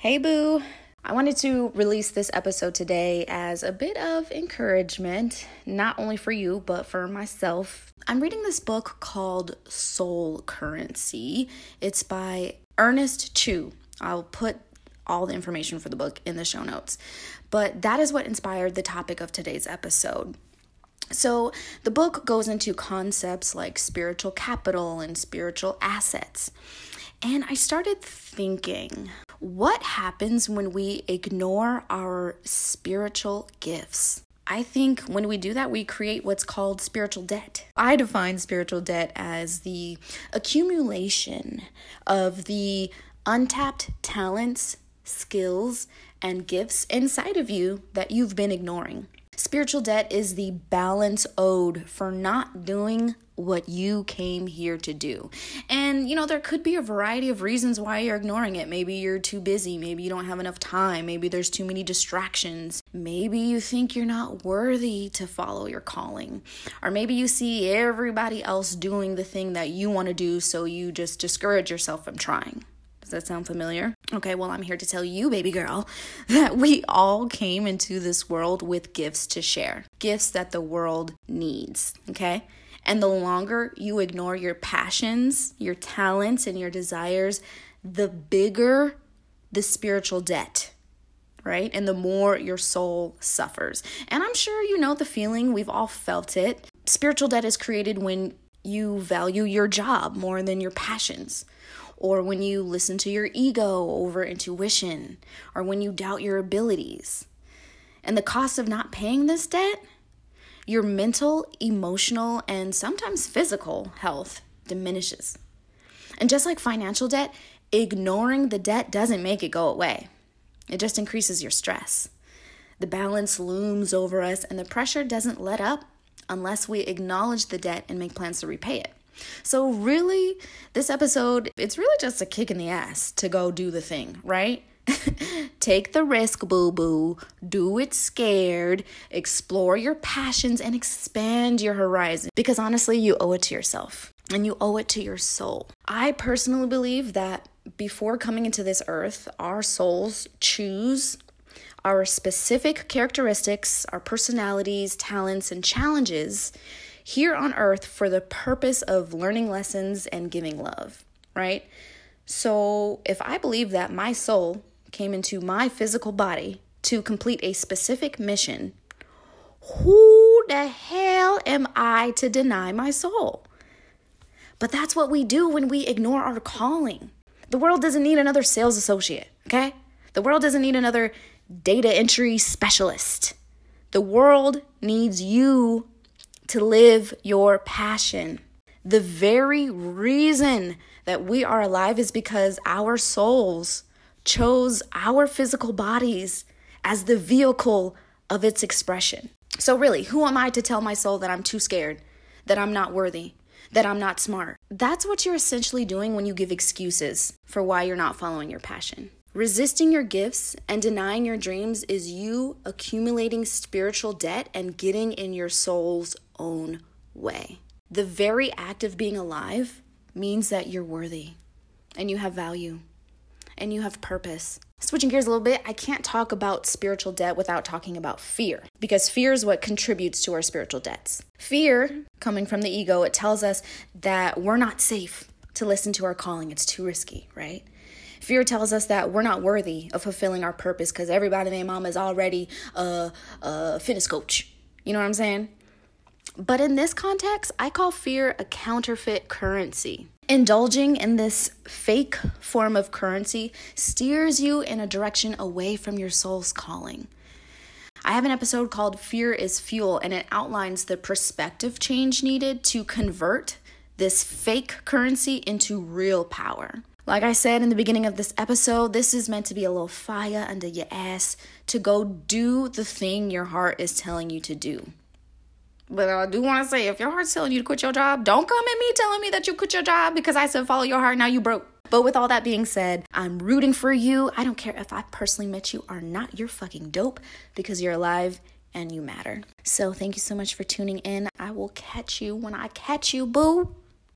Hey, boo. I wanted to release this episode today as a bit of encouragement, not only for you, but for myself. I'm reading this book called Soul Currency. It's by Ernest Chu. I'll put all the information for the book in the show notes. But that is what inspired the topic of today's episode. So, the book goes into concepts like spiritual capital and spiritual assets. And I started thinking, what happens when we ignore our spiritual gifts? I think when we do that, we create what's called spiritual debt. I define spiritual debt as the accumulation of the untapped talents, skills, and gifts inside of you that you've been ignoring. Spiritual debt is the balance owed for not doing what you came here to do. And you know, there could be a variety of reasons why you're ignoring it. Maybe you're too busy, maybe you don't have enough time, maybe there's too many distractions. Maybe you think you're not worthy to follow your calling. Or maybe you see everybody else doing the thing that you want to do, so you just discourage yourself from trying. Does that sound familiar? Okay, well, I'm here to tell you, baby girl, that we all came into this world with gifts to share, gifts that the world needs, okay? And the longer you ignore your passions, your talents, and your desires, the bigger the spiritual debt right? And the more your soul suffers. And I'm sure you know the feeling, we've all felt it. Spiritual debt is created when you value your job more than your passions or when you listen to your ego over intuition, or when you doubt your abilities. And the cost of not paying this debt, your mental, emotional, and sometimes physical health diminishes. And just like financial debt, ignoring the debt doesn't make it go away, it just increases your stress. The balance looms over us, and the pressure doesn't let up unless we acknowledge the debt and make plans to repay it. So, really, this episode, it's really just a kick in the ass to go do the thing, right? Take the risk, boo boo. Do it scared. Explore your passions and expand your horizon because honestly, you owe it to yourself and you owe it to your soul. I personally believe that before coming into this earth, our souls choose our specific characteristics, our personalities, talents, and challenges here on earth for the purpose of learning lessons and giving love, right? So if I believe that my soul came into my physical body to complete a specific mission, who the hell am I to deny my soul? But that's what we do when we ignore our calling. The world doesn't need another sales associate, okay? The world doesn't need another data entry specialist. The world needs you to live your passion. The very reason that we are alive is because our souls chose our physical bodies as the vehicle of its expression. So, really, who am I to tell my soul that I'm too scared, that I'm not worthy, that I'm not smart? That's what you're essentially doing when you give excuses for why you're not following your passion. Resisting your gifts and denying your dreams is you accumulating spiritual debt and getting in your soul's own way. The very act of being alive means that you're worthy and you have value and you have purpose. Switching gears a little bit, I can't talk about spiritual debt without talking about fear because fear is what contributes to our spiritual debts. Fear, coming from the ego, it tells us that we're not safe to listen to our calling, it's too risky, right? Fear tells us that we're not worthy of fulfilling our purpose because everybody named mama is already a, a fitness coach. You know what I'm saying? But in this context, I call fear a counterfeit currency. Indulging in this fake form of currency steers you in a direction away from your soul's calling. I have an episode called Fear is Fuel, and it outlines the perspective change needed to convert this fake currency into real power. Like I said in the beginning of this episode, this is meant to be a little fire under your ass to go do the thing your heart is telling you to do. But I do want to say if your heart's telling you to quit your job, don't come at me telling me that you quit your job because I said follow your heart, now you broke. But with all that being said, I'm rooting for you. I don't care if I personally met you or not. You're fucking dope because you're alive and you matter. So thank you so much for tuning in. I will catch you when I catch you, boo.